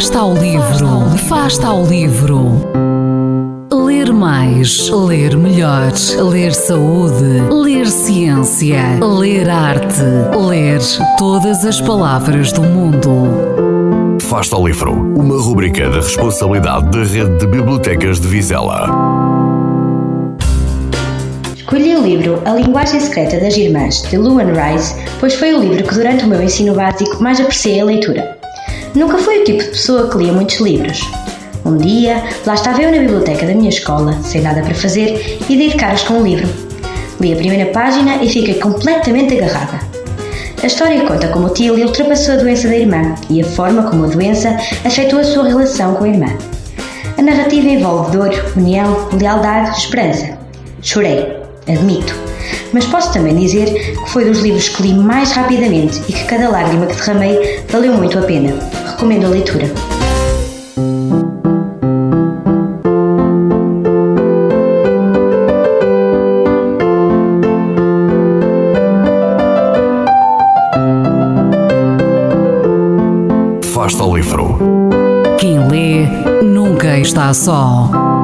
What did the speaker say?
Fasta ao livro, Fasta ao livro. Ler mais, ler melhor, ler saúde, ler ciência, ler arte, ler todas as palavras do mundo. Fasta ao livro, uma rubrica da responsabilidade da Rede de Bibliotecas de Vizela. Escolhi o livro A Linguagem Secreta das Irmãs, de Luan Rice, pois foi o livro que durante o meu ensino básico mais apreciei a leitura. Nunca fui o tipo de pessoa que lia muitos livros. Um dia, lá estava eu na biblioteca da minha escola, sem nada para fazer, e dei de caras com um livro. Li a primeira página e fiquei completamente agarrada. A história conta como o Tilly ultrapassou a doença da irmã e a forma como a doença afetou a sua relação com a irmã. A narrativa envolve dor, união, lealdade, esperança. Chorei, admito, mas posso também dizer que foi dos livros que li mais rapidamente e que cada lágrima que derramei valeu muito a pena. Recomendo a leitura. Fasta ao livro. Quem lê nunca está só.